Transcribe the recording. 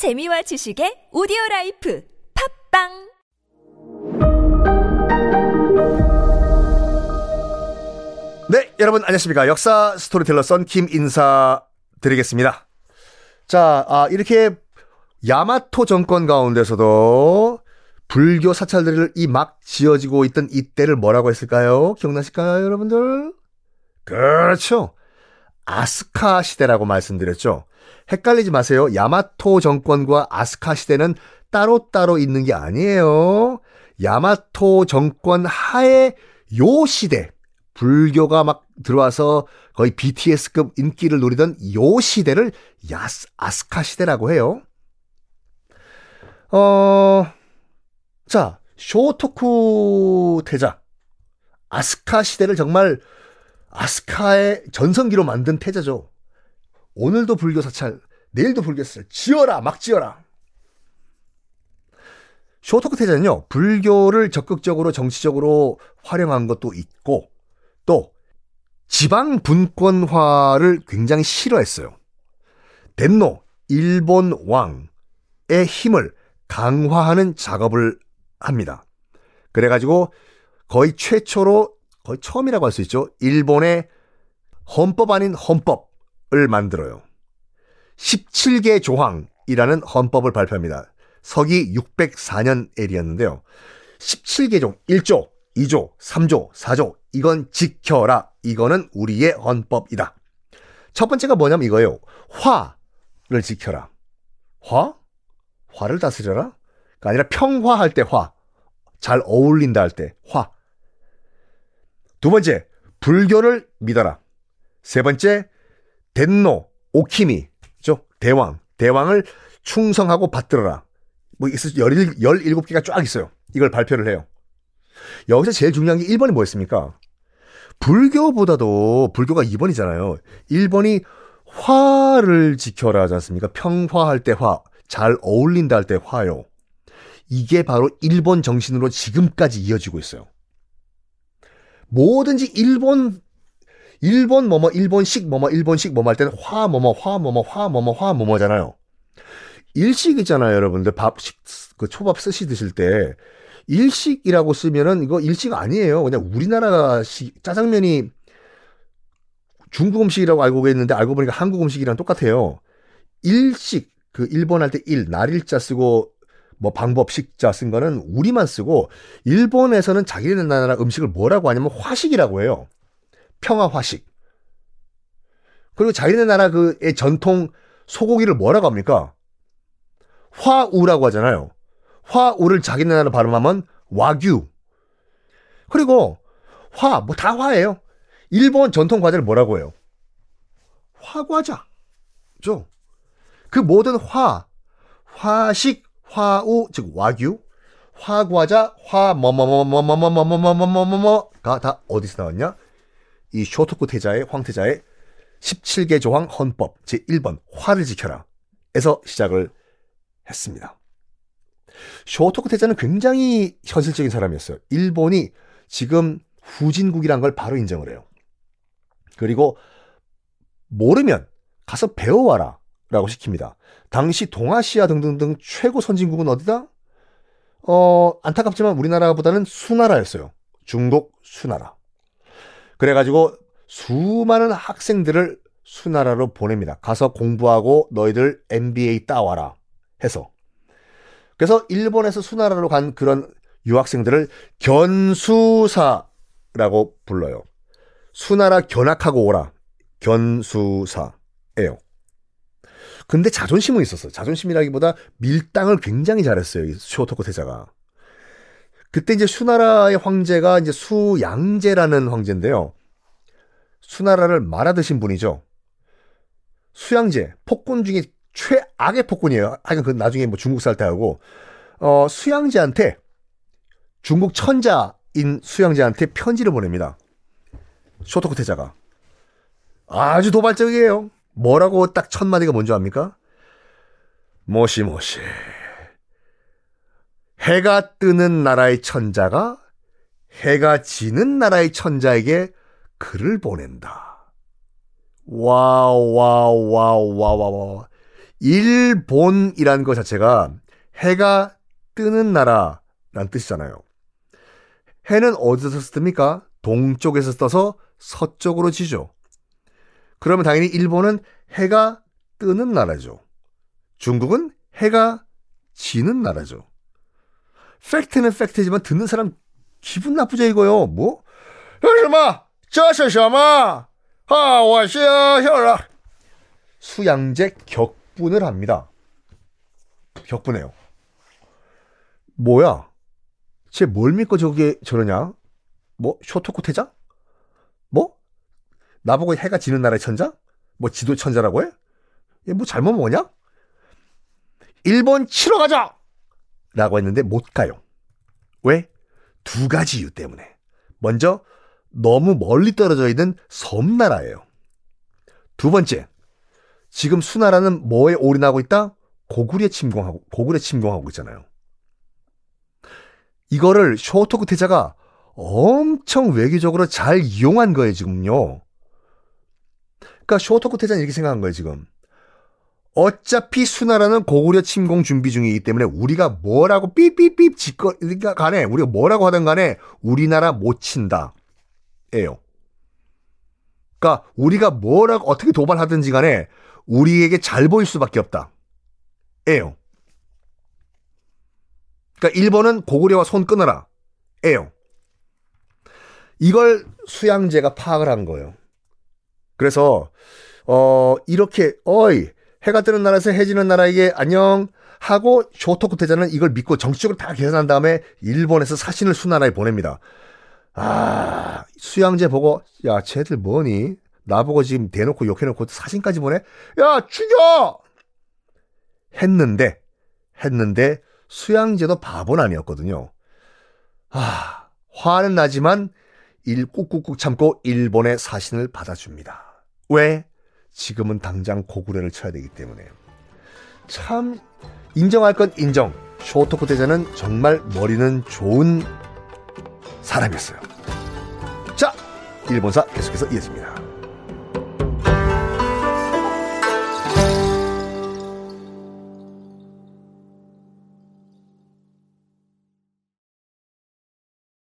재미와 지식의 오디오 라이프 팟빵 네, 여러분 안녕하십니까. 역사 스토리텔러 썬킴 인사 드리겠습니다. 자, 아, 이렇게 야마토 정권 가운데서도 불교 사찰들을 이 막 지어지고 있던 이때를 뭐라고 했을까요? 기억나실까요, 여러분들? 그렇죠. 아스카 시대라고 말씀드렸죠. 헷갈리지 마세요. 야마토 정권과 아스카 시대는 따로따로 있는 게 아니에요. 야마토 정권 하에 요 시대, 불교가 막 들어와서 거의 BTS급 인기를 누리던 요 시대를 야스, 아스카 시대라고 해요. 어, 자, 쇼토쿠 태자. 아스카 시대를 정말 아스카의 전성기로 만든 태자죠. 오늘도 불교 사찰, 내일도 불교 사찰, 지어라, 막 지어라. 쇼토쿠 태자는요, 불교를 적극적으로 정치적으로 활용한 것도 있고, 또, 지방 분권화를 굉장히 싫어했어요. 덴노, 일본 왕의 힘을 강화하는 작업을 합니다. 그래가지고 거의 최초로, 거의 처음이라고 할 수 있죠. 일본의 헌법 아닌 헌법을 만들어요. 17개 조항이라는 헌법을 발표합니다. 서기 604년 엘이었는데요. 17개 조, 1조, 2조, 3조, 4조, 이건 지켜라. 이거는 우리의 헌법이다. 첫 번째가 뭐냐면 이거예요. 화를 지켜라. 화? 화를 다스려라? 가 아니라 평화할 때 화. 잘 어울린다 할 때 화. 두 번째, 불교를 믿어라. 세 번째, 덴노, 오키미, 죠 대왕. 대왕을 충성하고 받들어라. 뭐, 17개가 쫙 있어요. 이걸 발표를 해요. 여기서 제일 중요한 게 1번이 뭐였습니까? 불교보다도, 불교가 2번이잖아요. 1번이 화를 지켜라 하지 않습니까? 평화할 때 화, 잘 어울린다 할 때 화요. 이게 바로 일본 정신으로 지금까지 이어지고 있어요. 뭐든지 일본 일본 뭐뭐 일본식 뭐뭐 일본식 뭐뭐 할 때는 화 뭐뭐 화 뭐뭐 화 뭐뭐 화 뭐뭐잖아요. 일식 있잖아요, 여러분들 밥식 그 초밥 쓰시 드실 때 일식이라고 쓰면은 이거 일식 아니에요. 그냥 우리나라식 짜장면이 중국 음식이라고 알고 있는데 알고 보니까 한국 음식이랑 똑같아요. 일식 그 일본 할 때 일 날일자 쓰고 뭐 방법 식자 쓴 거는 우리만 쓰고 일본에서는 자기네 나라 음식을 뭐라고 하냐면 화식이라고 해요. 평화 화식. 그리고 자기네 나라 그의 전통 소고기를 뭐라고 합니까? 화우라고 하잖아요. 화우를 자기네 나라 발음하면 와규. 그리고 화, 뭐 다 화예요. 일본 전통 과자를 뭐라고 해요? 화과자. 죠. 그 모든 화, 화식, 화우, 즉 와규, 화과자, 화 뭐뭐뭐뭐뭐뭐뭐뭐뭐뭐뭐가 다 어디서 나왔냐? 이 쇼토쿠 태자의 황태자의 17개 조항 헌법 제1번 화를 지켜라 에서 시작을 했습니다. 쇼토쿠 태자는 굉장히 현실적인 사람이었어요. 일본이 지금 후진국이란 걸 바로 인정을 해요. 그리고 모르면 가서 배워와라 라고 시킵니다. 당시 동아시아 등등등 최고 선진국은 어디다? 어, 안타깝지만 우리나라보다는 수나라였어요. 중국 수나라. 그래가지고 수많은 학생들을 수나라로 보냅니다. 가서 공부하고 너희들 MBA 따와라 해서. 그래서 일본에서 수나라로 간 그런 유학생들을 견수사라고 불러요. 수나라 견학하고 오라. 견수사예요. 근데 자존심은 있었어요. 자존심이라기보다 밀당을 굉장히 잘했어요. 이 쇼토코 태자가. 그때 이제 수나라의 황제가 이제 수양제라는 황제인데요. 수나라를 말아드신 분이죠. 수양제, 폭군 중에 최악의 폭군이에요. 하여간 그 나중에 뭐 중국 살 때 하고, 어, 수양제한테, 중국 천자인 수양제한테 편지를 보냅니다. 쇼토코 태자가. 아주 도발적이에요. 뭐라고 딱 첫 마디가 뭔지 압니까? 모시모시. 해가 뜨는 나라의 천자가 해가 지는 나라의 천자에게 글을 보낸다. Wow, wow, wow, wow, wow. 일본이라는 것 자체가 해가 뜨는 나라란 뜻이잖아요. 해는 어디서 뜹니까? 동쪽에서 떠서 서쪽으로 지죠. 그러면 당연히 일본은 해가 뜨는 나라죠. 중국은 해가 지는 나라죠. fact는 fact지만 듣는 사람 기분 나쁘죠 이거요. 뭐? 혈마 저셔셔마 하와시어혈라 수양제 격분을 합니다. 격분해요. 뭐야? 쟤 뭘 믿고 저게 저러냐? 뭐 쇼토쿠 태장? 뭐? 나보고 해가 지는 나라의 천자? 뭐 지도 천자라고 해? 얘 뭐 잘못 먹었냐? 일본 치러 가자! 라고 했는데 못 가요. 왜? 두 가지 이유 때문에. 먼저 너무 멀리 떨어져 있는 섬나라예요. 두 번째, 지금 수나라는 뭐에 올인하고 있다? 고구려에 침공하고 고구려 침공하고 있잖아요. 이거를 쇼토쿠 태자가 엄청 외교적으로 잘 이용한 거예요, 지금요. 그러니까 쇼토쿠 태자는 이렇게 생각한 거예요, 지금. 어차피 수나라는 고구려 침공 준비 중이기 때문에 우리가 뭐라고 삐삐삐 짓거 그러니까 간에 우리가 뭐라고 하든 간에 우리나라 못 친다. 예요. 그러니까 우리가 뭐라고 어떻게 도발하든지 간에 우리에게 잘 보일 수밖에 없다. 예요. 그러니까 일본은 고구려와 손 끊어라. 예요. 이걸 수양제가 파악을 한 거예요. 그래서 어 이렇게 어이 해가 뜨는 나라에서 해 지는 나라에게 안녕 하고 쇼토쿠 태자는 이걸 믿고 정치적으로 다 계산한 다음에 일본에서 사신을 수나라에 보냅니다. 아 수양제 보고 야 쟤들 뭐니? 나보고 지금 대놓고 욕해놓고 사신까지 보내? 야 죽여! 했는데 했는데 수양제도 바보는 아니었거든요. 아 화는 나지만 일 꾹꾹꾹 참고 일본의 사신을 받아줍니다. 왜? 지금은 당장 고구려를 쳐야 되기 때문에. 참, 인정할 건 인정. 쇼토쿠 대자는 정말 머리는 좋은 사람이었어요. 자, 일본사 계속해서 이어집니다.